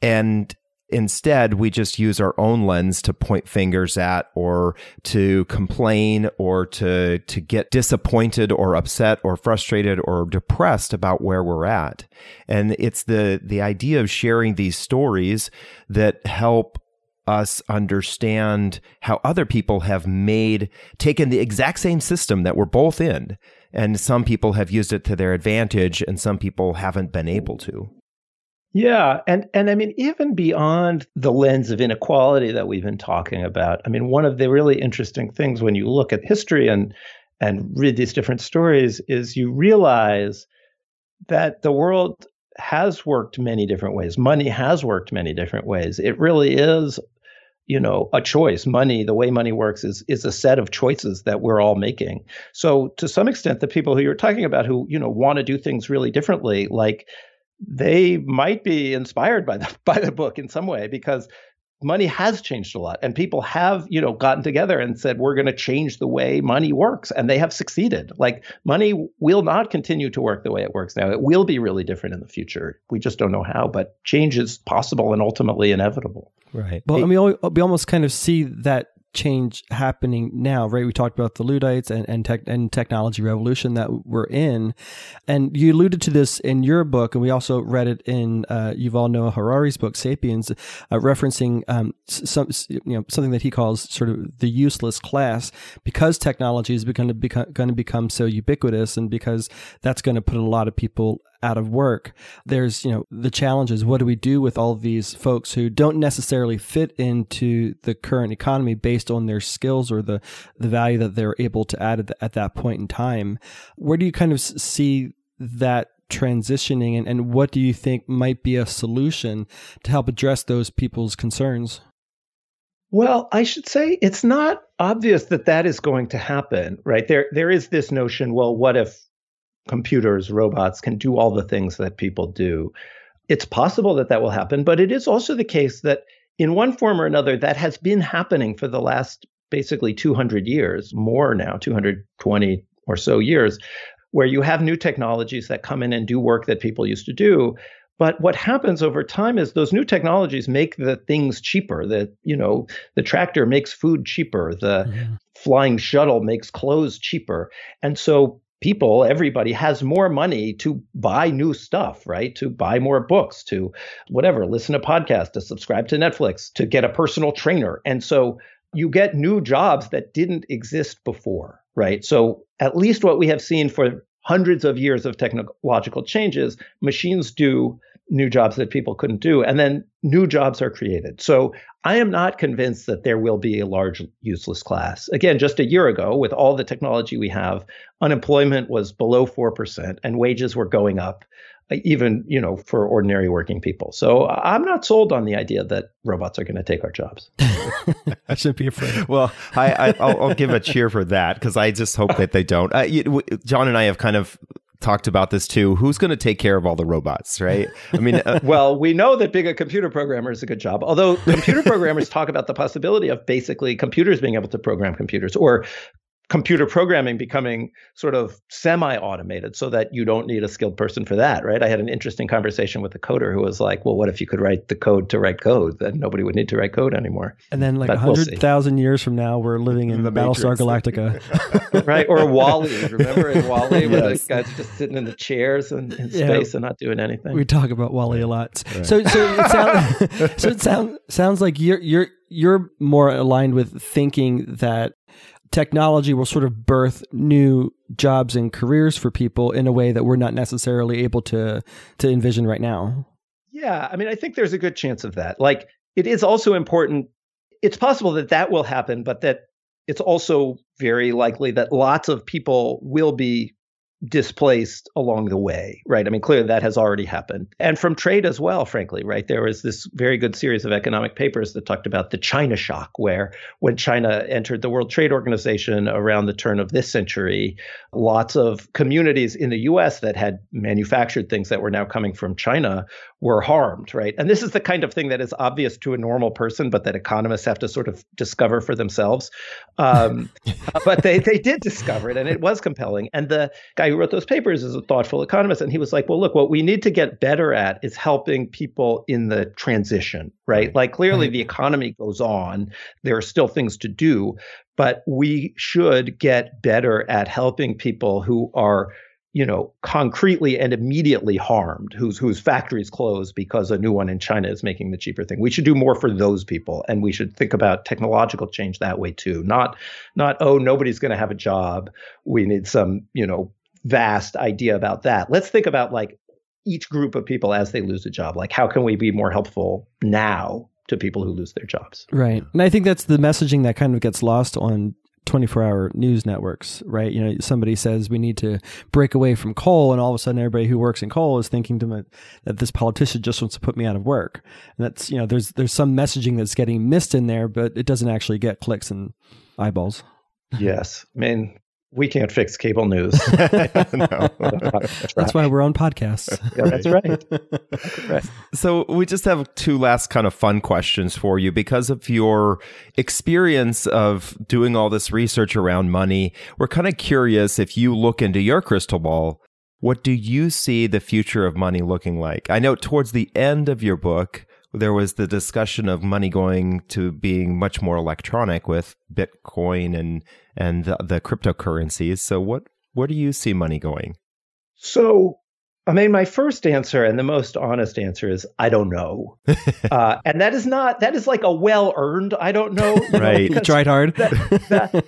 And instead we just use our own lens to point fingers at or to complain or to to get disappointed or upset or frustrated or depressed about where we're at. And it's the the idea of sharing these stories that help us understand how other people have made taken the exact same system that we're both in. And some people have used it to their advantage and some people haven't been able to yeah, and and I mean even beyond the lens of inequality that we've been talking about. I mean one of the really interesting things when you look at history and and read these different stories is you realize that the world has worked many different ways. Money has worked many different ways. It really is you know a choice money the way money works is is a set of choices that we're all making so to some extent the people who you're talking about who you know want to do things really differently like they might be inspired by the by the book in some way because money has changed a lot and people have you know gotten together and said we're going to change the way money works and they have succeeded. Like money will not continue to work the way it works now. It will be really different in the future. We just don't know how but change is possible and ultimately inevitable. Right. Well it, I mean, we almost kind of see that change happening now, right? We talked about the Luddites and and, tech, and technology revolution that we're in, and you alluded to this in your book, and we also read it in uh, Yuval Noah Harari's book *Sapiens*, uh, referencing um, some you know something that he calls sort of the useless class because technology is going to become going to become so ubiquitous, and because that's going to put a lot of people out of work. There's, you know, the challenges. What do we do with all these folks who don't necessarily fit into the current economy based on their skills or the, the value that they're able to add at, the, at that point in time? Where do you kind of see that transitioning and, and what do you think might be a solution to help address those people's concerns? Well, I should say it's not obvious that that is going to happen, right? There, there is this notion. Well, what if computers, robots can do all the things that people do. It's possible that that will happen, but it is also the case that in one form or another, that has been happening for the last basically 200 years, more now, 220 or so years, where you have new technologies that come in and do work that people used to do. But what happens over time is those new technologies make the things cheaper. That you know, the tractor makes food cheaper. The mm-hmm. flying shuttle makes clothes cheaper. And so people, everybody has more money to buy new stuff, right? To buy more books, to whatever, listen to podcasts, to subscribe to Netflix, to get a personal trainer. And so you get new jobs that didn't exist before, right? So at least what we have seen for hundreds of years of technological changes, machines do new jobs that people couldn't do. And then new jobs are created. So I am not convinced that there will be a large useless class. Again, just a year ago, with all the technology we have, unemployment was below 4% and wages were going up even you know for ordinary working people. So I'm not sold on the idea that robots are going to take our jobs. I shouldn't be afraid. Well, I, I will give a cheer for that because I just hope that they don't. Uh, you, John and I have kind of talked about this too. Who's going to take care of all the robots, right? I mean, uh, well, we know that being a computer programmer is a good job. Although computer programmers talk about the possibility of basically computers being able to program computers or computer programming becoming sort of semi-automated so that you don't need a skilled person for that right? I had an interesting conversation with a coder who was like well what if you could write the code to write code? Then nobody would need to write code anymore. And then like 100000 we'll years from now we're living in, in battlestar galactica. Right or WALL-E. Remember in WALL-E yes. where the guys just sitting in the chairs in, in yeah. space and not doing anything? We talk about WALL-E a lot. Right. so so it sounds so it sounds sounds like you're you're you're more aligned with thinking that technology will sort of birth new jobs and careers for people in a way that we're not necessarily able to to envision right now. Yeah, I mean, I think there's a good chance of that. Like, it is also important. It's possible that that will happen, but that it's also very likely that lots of people will be displaced along the way, right? I mean, clearly that has already happened. And from trade as well, frankly, right? There was this very good series of economic papers that talked about the China shock, where when China entered the World Trade Organization around the turn of this century, lots of communities in the US that had manufactured things that were now coming from China were harmed, right? And this is the kind of thing that is obvious to a normal person, but that economists have to sort of discover for themselves. Um, but they, they did discover it, and it was compelling. And the guy who wrote those papers is a thoughtful economist. And he was like, well, look, what we need to get better at is helping people in the transition, right? Like clearly right. the economy goes on. There are still things to do, but we should get better at helping people who are you know, concretely and immediately harmed, whose whose factories close because a new one in China is making the cheaper thing. We should do more for those people, and we should think about technological change that way too. Not not oh nobody's going to have a job. We need some you know vast idea about that. Let's think about like each group of people as they lose a job. Like, how can we be more helpful now to people who lose their jobs? Right. And I think that's the messaging that kind of gets lost on 24 hour news networks, right? You know, somebody says we need to break away from coal, and all of a sudden everybody who works in coal is thinking to me that this politician just wants to put me out of work. And that's, you know, there's, there's some messaging that's getting missed in there, but it doesn't actually get clicks and eyeballs. Yes. I mean, we can't fix cable news. that's why we're on podcasts. yeah, that's right. that's right. So we just have two last kind of fun questions for you because of your experience of doing all this research around money. We're kind of curious if you look into your crystal ball, what do you see the future of money looking like? I know towards the end of your book, there was the discussion of money going to being much more electronic with Bitcoin and and the, the cryptocurrencies. So what where do you see money going? So I mean, my first answer and the most honest answer is I don't know, uh, and that is not that is like a well earned I don't know. right, know, tried hard.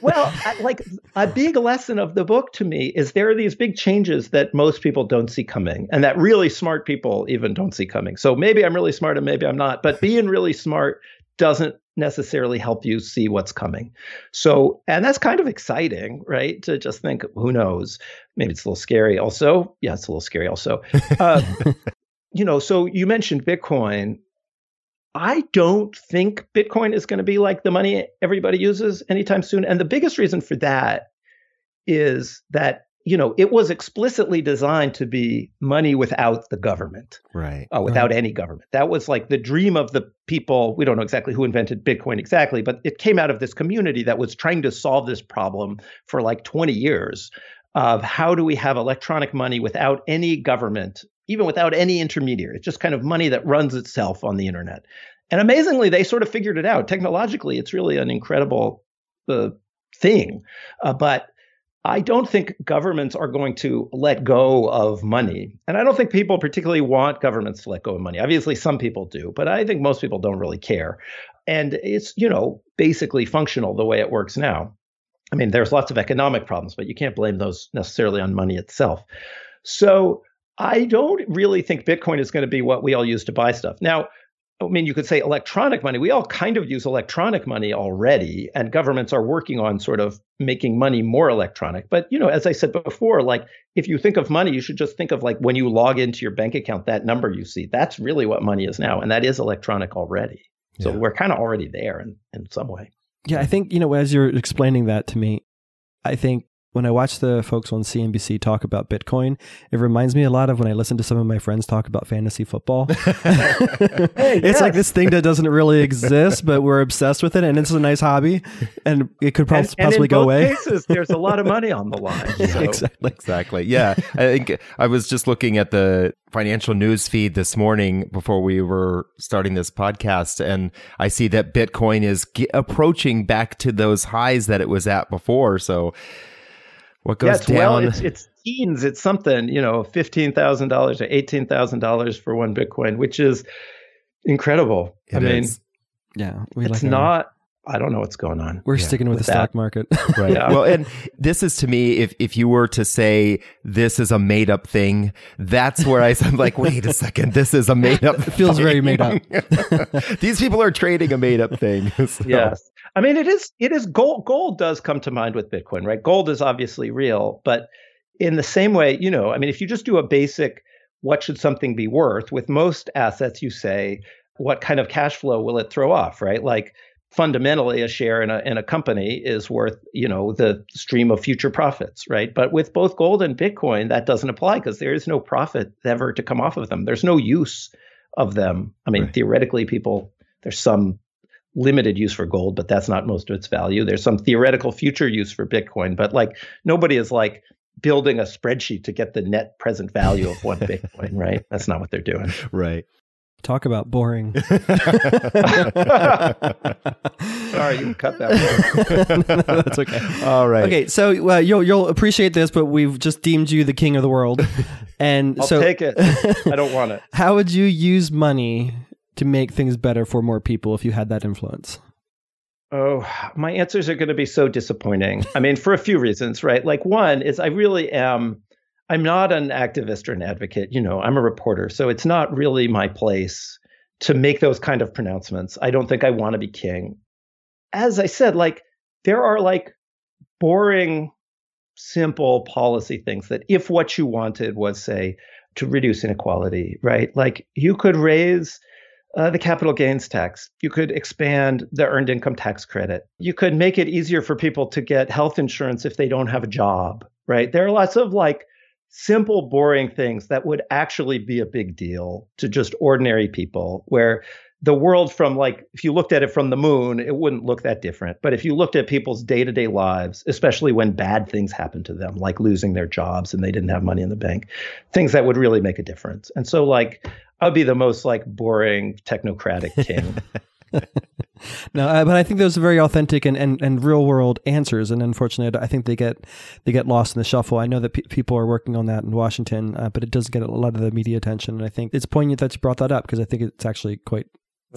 well, like a big lesson of the book to me is there are these big changes that most people don't see coming, and that really smart people even don't see coming. So maybe I'm really smart and maybe I'm not, but being really smart doesn't necessarily help you see what's coming. So, and that's kind of exciting, right? To just think, who knows? Maybe it's a little scary also. Yeah, it's a little scary also. Uh, you know, so you mentioned Bitcoin. I don't think Bitcoin is going to be like the money everybody uses anytime soon. And the biggest reason for that is that you know, it was explicitly designed to be money without the government, right? Uh, without right. any government. That was like the dream of the people. We don't know exactly who invented Bitcoin exactly, but it came out of this community that was trying to solve this problem for like 20 years of how do we have electronic money without any government, even without any intermediary. It's just kind of money that runs itself on the internet. And amazingly, they sort of figured it out. Technologically, it's really an incredible uh, thing. Uh, but I don't think governments are going to let go of money. And I don't think people particularly want governments to let go of money. Obviously, some people do, but I think most people don't really care. And it's, you know, basically functional the way it works now. I mean, there's lots of economic problems, but you can't blame those necessarily on money itself. So I don't really think Bitcoin is going to be what we all use to buy stuff. Now, I mean, you could say electronic money. We all kind of use electronic money already, and governments are working on sort of making money more electronic. But, you know, as I said before, like if you think of money, you should just think of like when you log into your bank account, that number you see, that's really what money is now. And that is electronic already. So yeah. we're kind of already there in, in some way. Yeah, I think, you know, as you're explaining that to me, I think when I watch the folks on CNBC talk about Bitcoin, it reminds me a lot of when I listen to some of my friends talk about fantasy football. hey, it's yes. like this thing that doesn't really exist, but we're obsessed with it, and it's a nice hobby, and it could and, possibly and go away. Cases, there's a lot of money on the line. So. exactly. Exactly. Yeah, I think I was just looking at the financial news feed this morning before we were starting this podcast, and I see that Bitcoin is approaching back to those highs that it was at before. So what goes yes, down? Well, it's, it's teens. It's something, you know, fifteen thousand dollars or eighteen thousand dollars for one Bitcoin, which is incredible. It I is. mean, yeah, it's like not. I don't know what's going on. We're yeah, sticking with, with the that. stock market. right. Yeah. Well, and this is to me, if, if you were to say this is a made up thing, that's where I, am like, wait a second, this is a made up It feels very made up. These people are trading a made up thing. So. Yes. I mean, it is, it is gold. Gold does come to mind with Bitcoin, right? Gold is obviously real, but in the same way, you know, I mean, if you just do a basic, what should something be worth with most assets, you say, what kind of cash flow will it throw off, right? Like, fundamentally a share in a in a company is worth you know the stream of future profits right? But with both gold and bitcoin that doesn't apply because there is no profit ever to come off of them. There's no use of them. I mean right. theoretically people there's some limited use for gold but that's not most of its value. There's some theoretical future use for bitcoin but like nobody is like building a spreadsheet to get the net present value of one bitcoin right? That's not what they're doing. Right Talk about boring. Sorry, you cut that. That's okay. All right. Okay, so uh, you'll you'll appreciate this, but we've just deemed you the king of the world, and I'll so take it. I don't want it. How would you use money to make things better for more people if you had that influence? Oh, my answers are going to be so disappointing. I mean, for a few reasons, right? Like one is I really am I'm not an activist or an advocate. You know, I'm a reporter. So it's not really my place to make those kind of pronouncements. I don't think I want to be king. As I said, like, there are like boring, simple policy things that if what you wanted was, say, to reduce inequality, right? Like, you could raise uh, the capital gains tax. You could expand the earned income tax credit. You could make it easier for people to get health insurance if they don't have a job, right? There are lots of like simple, boring things that would actually be a big deal to just ordinary people, where the world from like, if you looked at it from the moon, it wouldn't look that different. But if you looked at people's day to day lives, especially when bad things happen to them, like losing their jobs and they didn't have money in the bank, things that would really make a difference. And so, like, I'd be the most like boring technocratic king. no, uh, but I think those are very authentic and, and, and real world answers, and unfortunately, I think they get they get lost in the shuffle. I know that pe- people are working on that in Washington, uh, but it does get a lot of the media attention, and I think it's poignant that you brought that up because I think it's actually quite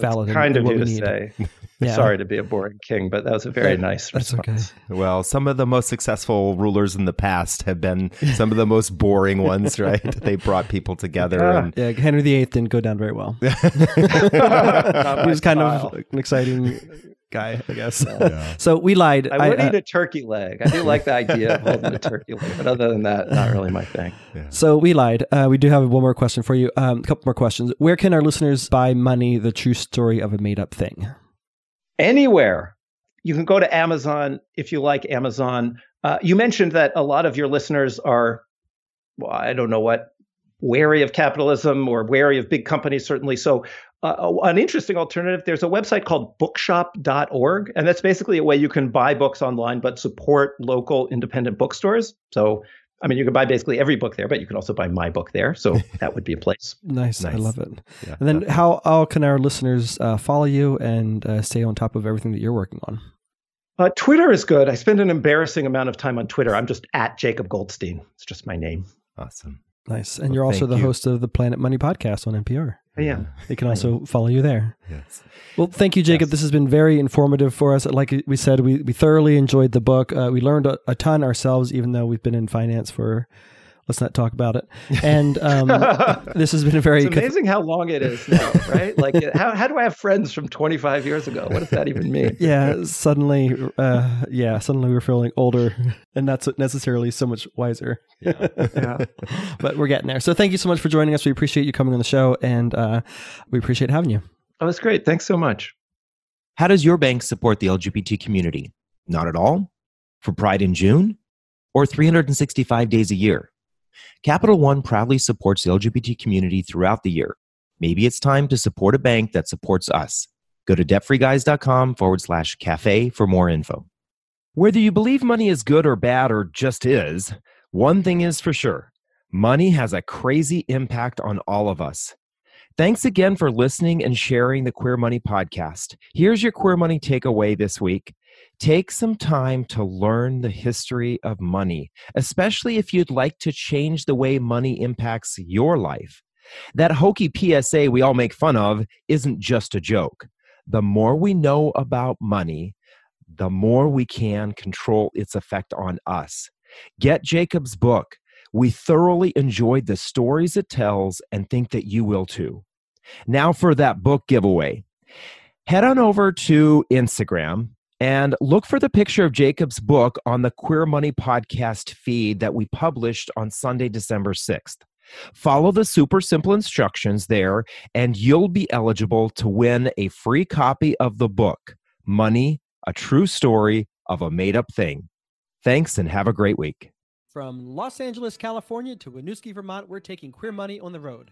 valid. kind of you to say. yeah. Sorry to be a boring king, but that was a very nice That's response. Okay. Well, some of the most successful rulers in the past have been some of the most boring ones, right? they brought people together. Yeah. And... yeah, Henry VIII didn't go down very well. he was kind style. of an exciting guy, I guess. Yeah. so we lied. I would I, eat uh, a turkey leg. I do like the idea of holding a turkey leg, but other than that, not really my thing. Yeah. So we lied. Uh, we do have one more question for you. Um, a couple more questions. Where can our listeners buy money? The true story of a made-up thing. Anywhere. You can go to Amazon if you like Amazon. Uh, you mentioned that a lot of your listeners are, well, I don't know what, wary of capitalism or wary of big companies, certainly. So uh, an interesting alternative there's a website called bookshop.org and that's basically a way you can buy books online but support local independent bookstores so i mean you can buy basically every book there but you can also buy my book there so that would be a place nice, nice. i love it yeah, and then how, how can our listeners uh, follow you and uh, stay on top of everything that you're working on Uh, Twitter is good. I spend an embarrassing amount of time on Twitter. I'm just at Jacob Goldstein. It's just my name. Awesome. Nice. And well, you're also the you. host of the Planet Money podcast on NPR. I am. They can also follow you there. Yes. Well, thank you, Jacob. Yes. This has been very informative for us. Like we said, we, we thoroughly enjoyed the book. Uh, we learned a, a, ton ourselves, even though we've been in finance for let's not talk about it. And um, this has been a very it's amazing how long it is now, right? Like, how how do I have friends from 25 years ago? What does that even mean? Yeah, suddenly, uh, yeah, suddenly we're feeling older and not necessarily so much wiser. Yeah. yeah. but we're getting there. So thank you so much for joining us. We appreciate you coming on the show, and uh, we appreciate having you. Oh, that's great. Thanks so much. How does your bank support the LGBT community? Not at all. For Pride in June, or 365 days a year. Capital One proudly supports the LGBT community throughout the year. Maybe it's time to support a bank that supports us. Go to debtfreeguys.com forward slash cafe for more info. Whether you believe money is good or bad or just is, one thing is for sure money has a crazy impact on all of us. Thanks again for listening and sharing the Queer Money podcast. Here's your Queer Money takeaway this week Take some time to learn the history of money, especially if you'd like to change the way money impacts your life. That hokey PSA we all make fun of isn't just a joke. The more we know about money, the more we can control its effect on us. Get Jacob's book. We thoroughly enjoyed the stories it tells and think that you will too. Now for that book giveaway. Head on over to Instagram and look for the picture of Jacob's book on the Queer Money podcast feed that we published on Sunday, December 6th. Follow the super simple instructions there, and you'll be eligible to win a free copy of the book, Money, a True Story of a Made Up Thing. Thanks and have a great week. From Los Angeles, California to Winooski, Vermont, we're taking Queer Money on the road.